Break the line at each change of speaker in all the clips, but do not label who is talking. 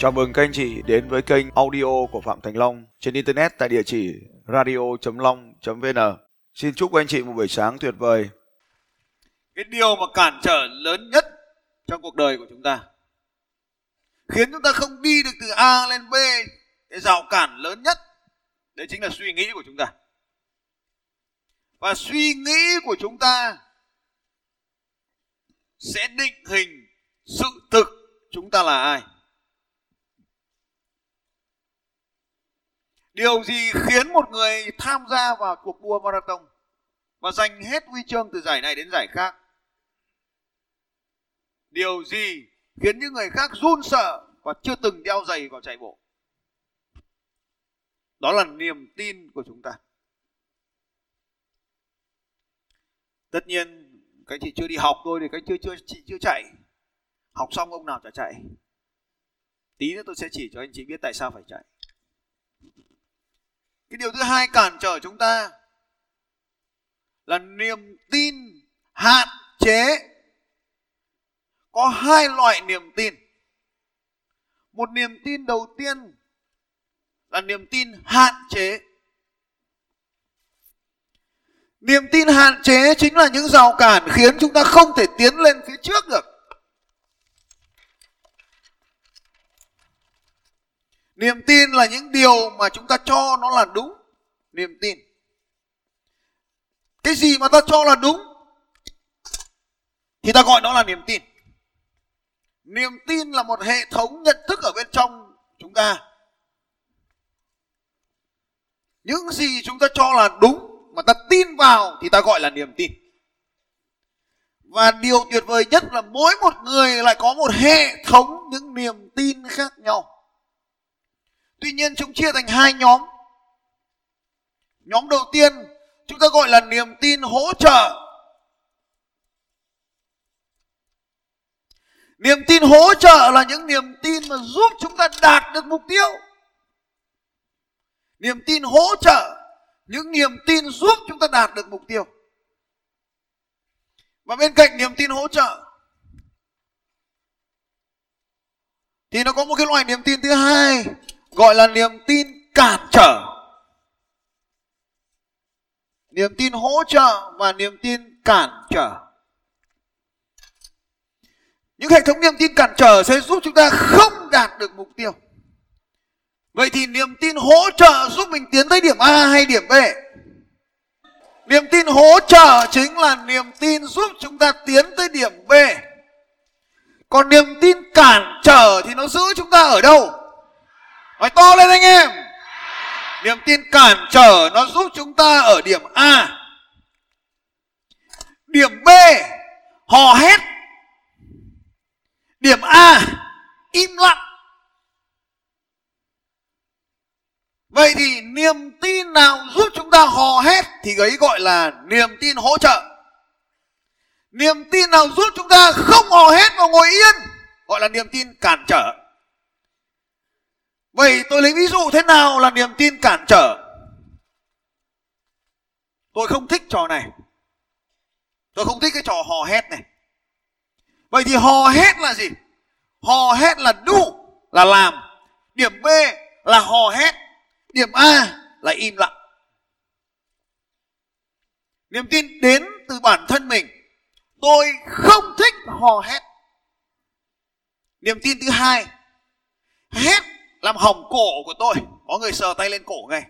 Chào mừng các anh chị đến với kênh audio của Phạm Thành Long trên internet tại địa chỉ radio.long.vn. Xin chúc anh chị một buổi sáng tuyệt vời.
cái điều mà cản trở lớn nhất trong cuộc đời của chúng ta, khiến chúng ta không đi được từ A lên B, cái rào cản lớn nhất, đấy chính là suy nghĩ của chúng ta và suy nghĩ của chúng ta sẽ định hình sự thực chúng ta là ai điều gì khiến một người tham gia vào cuộc đua marathon và giành hết huy chương từ giải này đến giải khác? Điều gì khiến những người khác run sợ và chưa từng đeo giày vào chạy bộ? Đó là niềm tin của chúng ta. Tất nhiên, các chị chưa đi học thôi thì các chưa chưa, chị chưa chạy. Học xong ông nào chả chạy. Tí nữa tôi sẽ chỉ cho anh chị biết tại sao phải chạy cái điều thứ hai cản trở chúng ta là niềm tin hạn chế. Có hai loại niềm tin. Một niềm tin đầu tiên là niềm tin hạn chế. Niềm tin hạn chế chính là những rào cản khiến chúng ta không thể tiến lên phía trước được. Niềm tin là những điều mà chúng ta cho nó là đúng. Niềm tin. Cái gì mà ta cho là đúng, thì ta gọi nó là niềm tin. Niềm tin là một hệ thống nhận thức ở bên trong chúng ta. Những gì chúng ta cho là đúng mà ta tin vào thì ta gọi là niềm tin. Và điều tuyệt vời nhất là mỗi một người lại có một hệ thống những niềm tin khác nhau tuy nhiên chúng chia thành hai nhóm. Nhóm đầu tiên, chúng ta gọi là niềm tin hỗ trợ. Niềm tin hỗ trợ là những niềm tin mà giúp chúng ta đạt được mục tiêu. Niềm tin hỗ trợ, những niềm tin giúp chúng ta đạt được mục tiêu. Và bên cạnh niềm tin hỗ trợ, thì nó có một cái loại niềm tin thứ hai gọi là niềm tin cản trở. Niềm tin hỗ trợ và niềm tin cản trở. Những hệ thống niềm tin cản trở sẽ giúp chúng ta không đạt được mục tiêu. Vậy thì niềm tin hỗ trợ giúp mình tiến tới điểm a hay điểm b? Niềm tin hỗ trợ chính là niềm tin giúp chúng ta tiến tới điểm b. Còn niềm tin cản trở thì nó giữ chúng ta ở đâu? Nói to lên anh em. Niềm tin cản trở nó giúp chúng ta ở điểm a. Điểm b, hò hét. Điểm a, im lặng. Vậy thì niềm tin nào giúp chúng ta hò hét thì ấy gọi là niềm tin hỗ trợ. Niềm tin nào giúp chúng ta không hò hét và ngồi yên gọi là niềm tin cản trở vậy tôi lấy ví dụ thế nào là niềm tin cản trở? Tôi không thích trò này. Tôi không thích cái trò hò hét này. Vậy thì hò hét là gì? Hò hét là đu, là làm. Điểm b là hò hét. Điểm a là im lặng. Niềm tin đến từ bản thân mình. Tôi không thích hò hét. Niềm tin thứ hai, hét làm hỏng cổ của tôi. Có người sờ tay lên cổ ngay.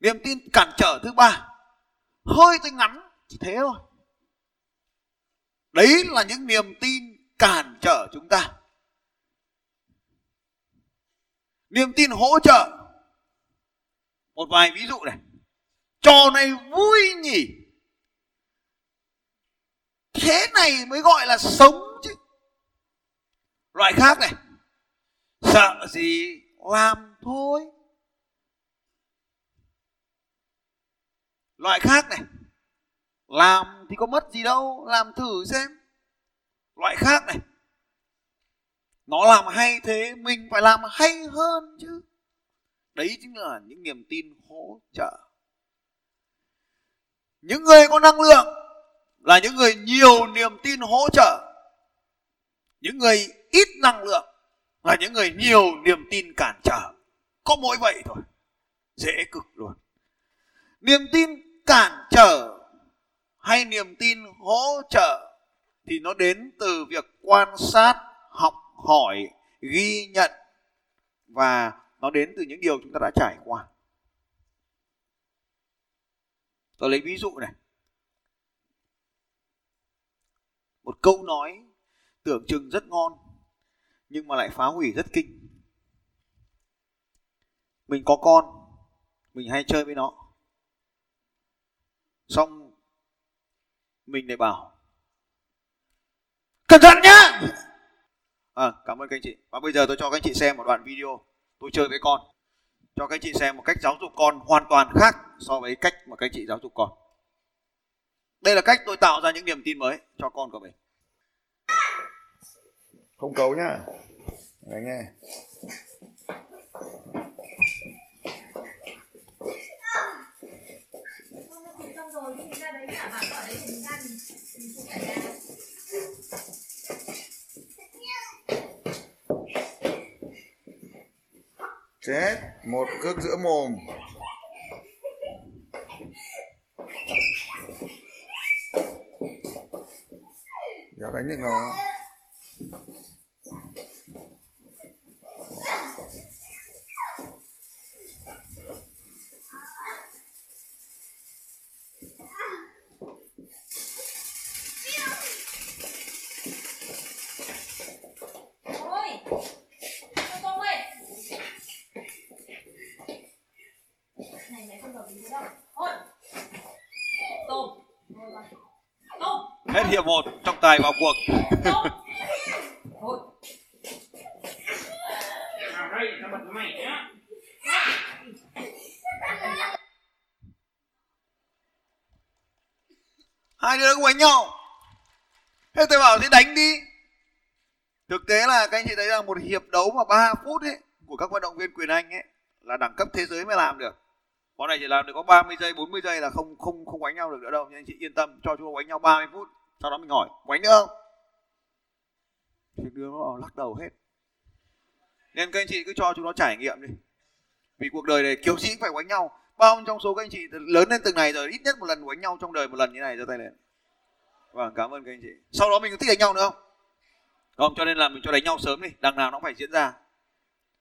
Niềm tin cản trở thứ ba. Hơi tôi ngắn, chỉ thế thôi. Đấy là những niềm tin cản trở chúng ta. Niềm tin hỗ trợ. Một vài ví dụ này. Trò này vui nhỉ. Thế này mới gọi là sống chứ. Loại khác này sợ gì làm thôi. Loại khác này, làm thì có mất gì đâu, làm thử xem. Loại khác này, nó làm hay thế, mình phải làm hay hơn chứ. Đấy chính là những niềm tin hỗ trợ. Những người có năng lượng là những người nhiều niềm tin hỗ trợ. Những người ít năng lượng là những người nhiều niềm tin cản trở. Có mỗi vậy thôi. Dễ cực luôn. Niềm tin cản trở hay niềm tin hỗ trợ thì nó đến từ việc quan sát, học, hỏi, ghi nhận và nó đến từ những điều chúng ta đã trải qua. Tôi lấy ví dụ này. Một câu nói tưởng chừng rất ngon nhưng mà lại phá hủy rất kinh. Mình có con mình hay chơi với nó. Xong mình lại bảo cẩn thận nhá! À, cảm ơn các anh chị. Và bây giờ tôi cho các anh chị xem một đoạn video tôi chơi với con. Cho các anh chị xem một cách giáo dục con hoàn toàn khác so với cách mà các anh chị giáo dục con. Đây là cách tôi tạo ra những niềm tin mới cho con của mình
không cầu nhá. Đấy nghe. Chết một cước giữa mồm. Giờ đánh được nó
hết hiệp một trọng tài vào cuộc
tôm thôi
À đây, nó bật mẹ
hai đứa cũng đánh nhau. Thế tôi bảo thế đánh đi. Thực tế là các anh chị thấy là một hiệp đấu mà 3 phút ấy của các vận động viên quyền anh ấy là đẳng cấp thế giới mới làm được. Bọn này chỉ làm được có 30 giây 40 giây là không không không đánh nhau được nữa đâu. Nhưng anh chị yên tâm cho chúng nó đánh nhau 30 phút sau đó mình hỏi đánh nữa không? Thì đứa nó lắc đầu hết nên các anh chị cứ cho chúng nó trải nghiệm đi. Vì cuộc đời này kiểu gì cũng phải quánh nhau. Bao nhiêu trong số các anh chị lớn lên từng này rồi, ít nhất một lần quánh nhau trong đời một lần như này giơ tay lên. Vâng cảm ơn các anh chị. Sau đó mình có thích đánh nhau nữa không? Không, cho nên là mình cho đánh nhau sớm đi. Đằng nào nó phải diễn ra.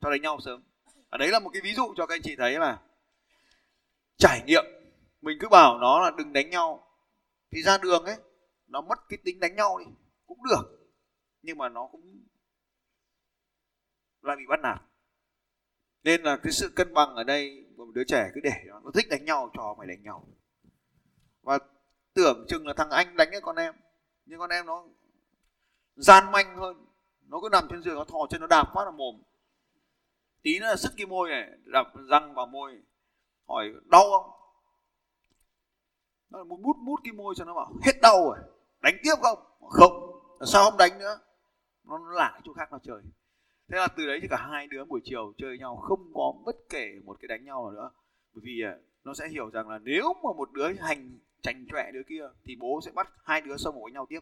Cho đánh nhau sớm. Ở đấy là một cái ví dụ cho các anh chị thấy là trải nghiệm. Mình cứ bảo nó là đừng đánh nhau. Thì ra đường ấy, nó mất cái tính đánh nhau đi. Cũng được. Nhưng mà nó cũng lại bị bắt nạt. Nên là cái sự cân bằng ở đây một đứa trẻ cứ để nó, nó thích đánh nhau cho mày đánh nhau. Và tưởng chừng là thằng anh đánh cái con em nhưng con em nó gian manh hơn. Nó cứ nằm trên giường nó thò chân nó đạp phát vào mồm. Tí nữa là sứt cái môi này đạp răng vào môi hỏi đau không? Nó muốn mút mút cái môi cho nó bảo hết đau rồi đánh tiếp không? Không sao không đánh nữa? Nó lả chỗ khác nó chơi thế là từ đấy thì cả hai đứa buổi chiều chơi với nhau không có bất kể một cái đánh nhau nào nữa. Bởi vì à, nó sẽ hiểu rằng là nếu mà một đứa hành chành chọe đứa kia thì bố sẽ bắt hai đứa xông với nhau tiếp.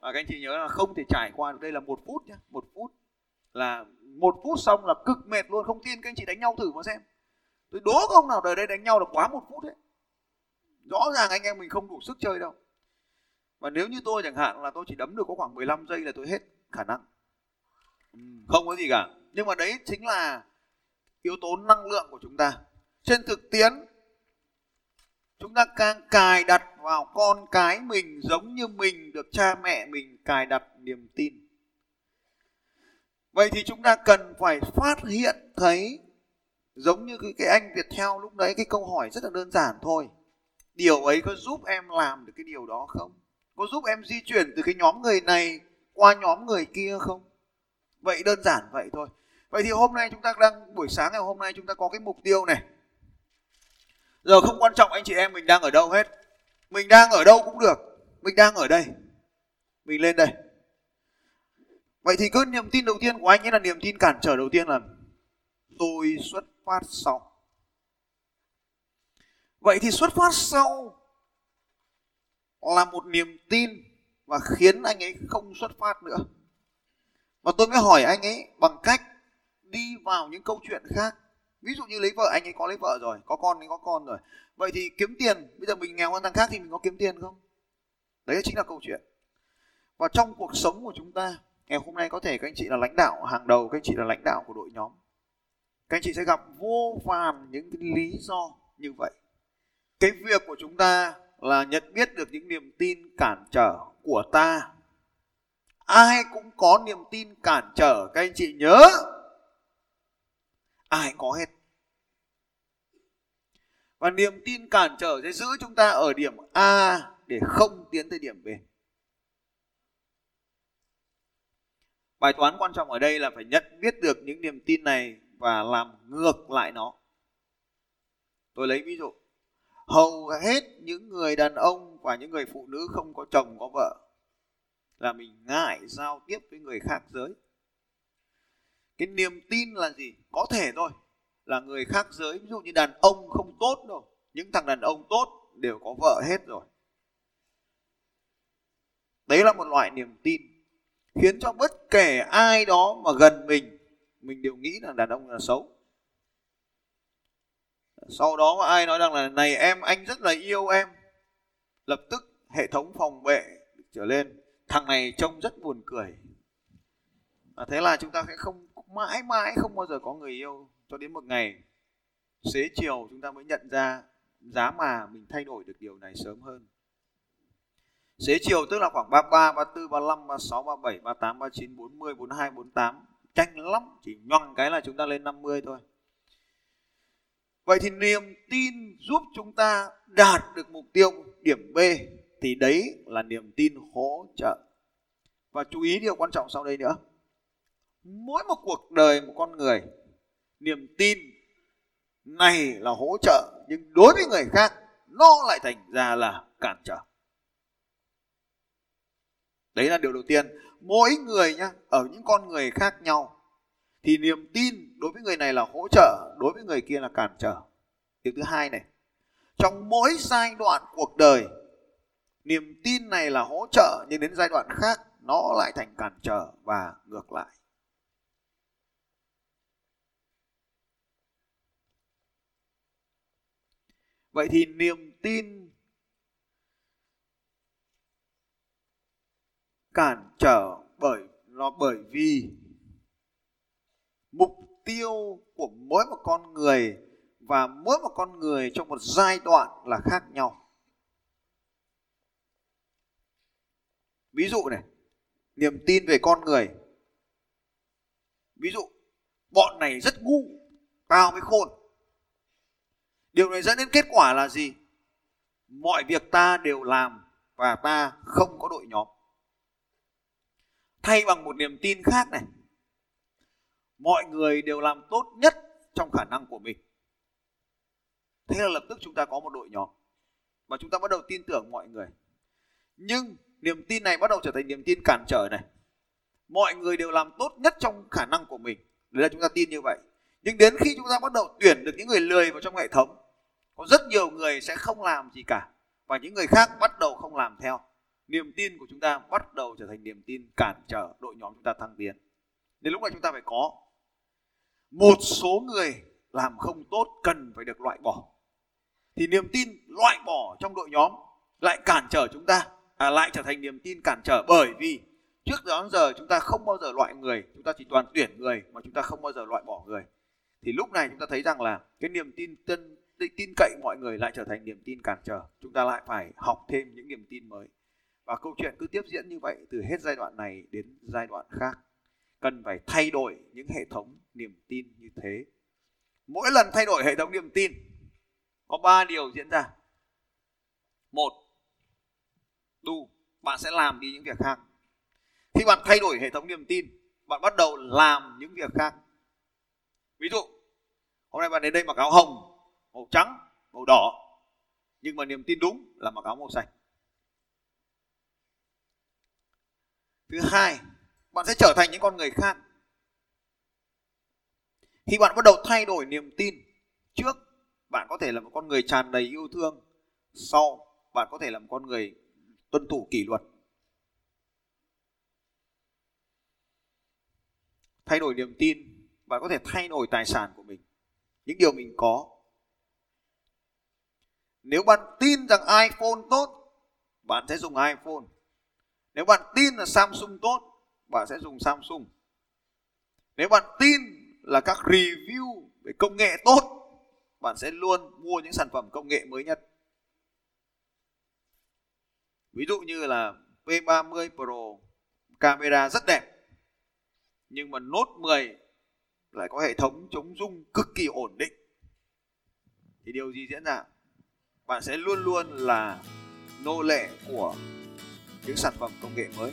Và các anh chị nhớ là không thể trải qua được. Đây là một phút nhé một phút là một phút xong là cực mệt luôn, không tin các anh chị đánh nhau thử mà xem. Tôi đố không nào đời đây đánh nhau là quá một phút đấy. Rõ ràng anh em mình không đủ sức chơi đâu. Và nếu như tôi chẳng hạn là tôi chỉ đấm được có khoảng 15 giây là tôi hết khả năng. Ừ. không có gì cả. Nhưng mà đấy chính là yếu tố năng lượng của chúng ta. Trên thực tiễn chúng ta càng cài đặt vào con cái mình giống như mình được cha mẹ mình cài đặt niềm tin. Vậy thì chúng ta cần phải phát hiện thấy giống như cái, cái anh Việt theo lúc đấy cái câu hỏi rất là đơn giản thôi. Điều ấy có giúp em làm được cái điều đó không? Có giúp em di chuyển từ cái nhóm người này qua nhóm người kia không? Vậy đơn giản vậy thôi. Vậy thì hôm nay chúng ta đang, buổi sáng ngày hôm nay chúng ta có cái mục tiêu này. Giờ không quan trọng anh chị em mình đang ở đâu hết. Mình đang ở đâu cũng được. Mình đang ở đây. Mình lên đây. Vậy thì cứ niềm tin đầu tiên của anh ấy là niềm tin cản trở đầu tiên là tôi xuất phát sau. Vậy thì xuất phát sau là một niềm tin và khiến anh ấy không xuất phát nữa và tôi mới hỏi anh ấy bằng cách đi vào những câu chuyện khác. Ví dụ như lấy vợ, anh ấy có lấy vợ rồi, có con thì có con rồi. Vậy thì kiếm tiền, bây giờ mình nghèo hơn thằng khác thì mình có kiếm tiền không? Đấy chính là câu chuyện. Và trong cuộc sống của chúng ta, ngày hôm nay có thể các anh chị là lãnh đạo hàng đầu, các anh chị là lãnh đạo của đội nhóm. Các anh chị sẽ gặp vô vàn những cái lý do như vậy. Cái việc của chúng ta là nhận biết được những niềm tin cản trở của ta ai cũng có niềm tin cản trở, các anh chị nhớ ai có hết và niềm tin cản trở sẽ giữ chúng ta ở điểm A để không tiến tới điểm B. Bài toán quan trọng ở đây là phải nhận biết được những niềm tin này và làm ngược lại nó. Tôi lấy ví dụ. Hầu hết những người đàn ông và những người phụ nữ không có chồng, có vợ là mình ngại giao tiếp với người khác giới. Cái niềm tin là gì? Có thể thôi, là người khác giới, ví dụ như đàn ông không tốt đâu, những thằng đàn ông tốt đều có vợ hết rồi đấy là một loại niềm tin, khiến cho bất kể ai đó mà gần mình mình đều nghĩ là đàn ông là xấu sau đó mà ai nói rằng là này em, anh rất là yêu em lập tức hệ thống phòng vệ trở lên thằng này trông rất buồn cười. Và thế là chúng ta sẽ không mãi mãi không bao giờ có người yêu cho đến một ngày. Xế chiều chúng ta mới nhận ra giá mà mình thay đổi được điều này sớm hơn. Xế chiều tức là khoảng 33, 34, 35, 36, 37, 38, 39, 40, 42, 48 tranh lắm chỉ nhoằng cái là chúng ta lên 50 thôi. Vậy thì niềm tin giúp chúng ta đạt được mục tiêu điểm B thì đấy là niềm tin hỗ trợ. Và chú ý điều quan trọng sau đây nữa. Mỗi một cuộc đời một con người, niềm tin này là hỗ trợ, nhưng đối với người khác, nó lại thành ra là cản trở. Đấy là điều đầu tiên. Mỗi người nhá, ở những con người khác nhau, thì niềm tin đối với người này là hỗ trợ, đối với người kia là cản trở. Điều thứ hai này, trong mỗi giai đoạn cuộc đời niềm tin này là hỗ trợ, nhưng đến giai đoạn khác, nó lại thành cản trở và ngược lại. Vậy thì niềm tin cản trở bởi, nó bởi vì mục tiêu của mỗi một con người và mỗi một con người trong một giai đoạn là khác nhau. Ví dụ này, niềm tin về con người. Ví dụ, bọn này rất ngu, tao mới khôn. Điều này dẫn đến kết quả là gì? Mọi việc ta đều làm và ta không có đội nhóm. Thay bằng một niềm tin khác này, mọi người đều làm tốt nhất trong khả năng của mình. Thế là lập tức chúng ta có một đội nhóm. Và chúng ta bắt đầu tin tưởng mọi người. Nhưng niềm tin này bắt đầu trở thành niềm tin cản trở này. Mọi người đều làm tốt nhất trong khả năng của mình. Đấy là chúng ta tin như vậy. Nhưng đến khi chúng ta bắt đầu tuyển được những người lười vào trong hệ thống, có rất nhiều người sẽ không làm gì cả. Và những người khác bắt đầu không làm theo. Niềm tin của chúng ta bắt đầu trở thành niềm tin cản trở đội nhóm chúng ta thăng tiến. Đến lúc này chúng ta phải có một số người làm không tốt cần phải được loại bỏ. Thì niềm tin loại bỏ trong đội nhóm lại cản trở chúng ta à, lại trở thành niềm tin cản trở bởi vì trước đó giờ chúng ta không bao giờ loại người chúng ta chỉ toàn tuyển người mà chúng ta không bao giờ loại bỏ người. Thì lúc này chúng ta thấy rằng là cái niềm tin tin tin cậy mọi người lại trở thành niềm tin cản trở. Chúng ta lại phải học thêm những niềm tin mới. Và câu chuyện cứ tiếp diễn như vậy từ hết giai đoạn này đến giai đoạn khác. Cần phải thay đổi những hệ thống niềm tin như thế. Mỗi lần thay đổi hệ thống niềm tin có ba điều diễn ra. Một đu, bạn sẽ làm đi những việc khác. Khi bạn thay đổi hệ thống niềm tin, bạn bắt đầu làm những việc khác. Ví dụ, hôm nay bạn đến đây mặc áo hồng, màu trắng, màu đỏ, nhưng mà niềm tin đúng là mặc áo màu xanh. Thứ hai, bạn sẽ trở thành những con người khác. Khi bạn bắt đầu thay đổi niềm tin, trước bạn có thể là một con người tràn đầy yêu thương, sau bạn có thể là một con người tuân thủ kỷ luật. Thay đổi niềm tin và có thể thay đổi tài sản của mình. Những điều mình có. Nếu bạn tin rằng iphone tốt, bạn sẽ dùng iphone. Nếu bạn tin là samsung tốt, bạn sẽ dùng samsung. Nếu bạn tin là các review về công nghệ tốt, bạn sẽ luôn mua những sản phẩm công nghệ mới nhất ví dụ như là P30 Pro, camera rất đẹp, nhưng mà Note 10 lại có hệ thống chống rung cực kỳ ổn định. Thì điều gì diễn ra? Bạn sẽ luôn luôn là nô lệ của những sản phẩm công nghệ mới.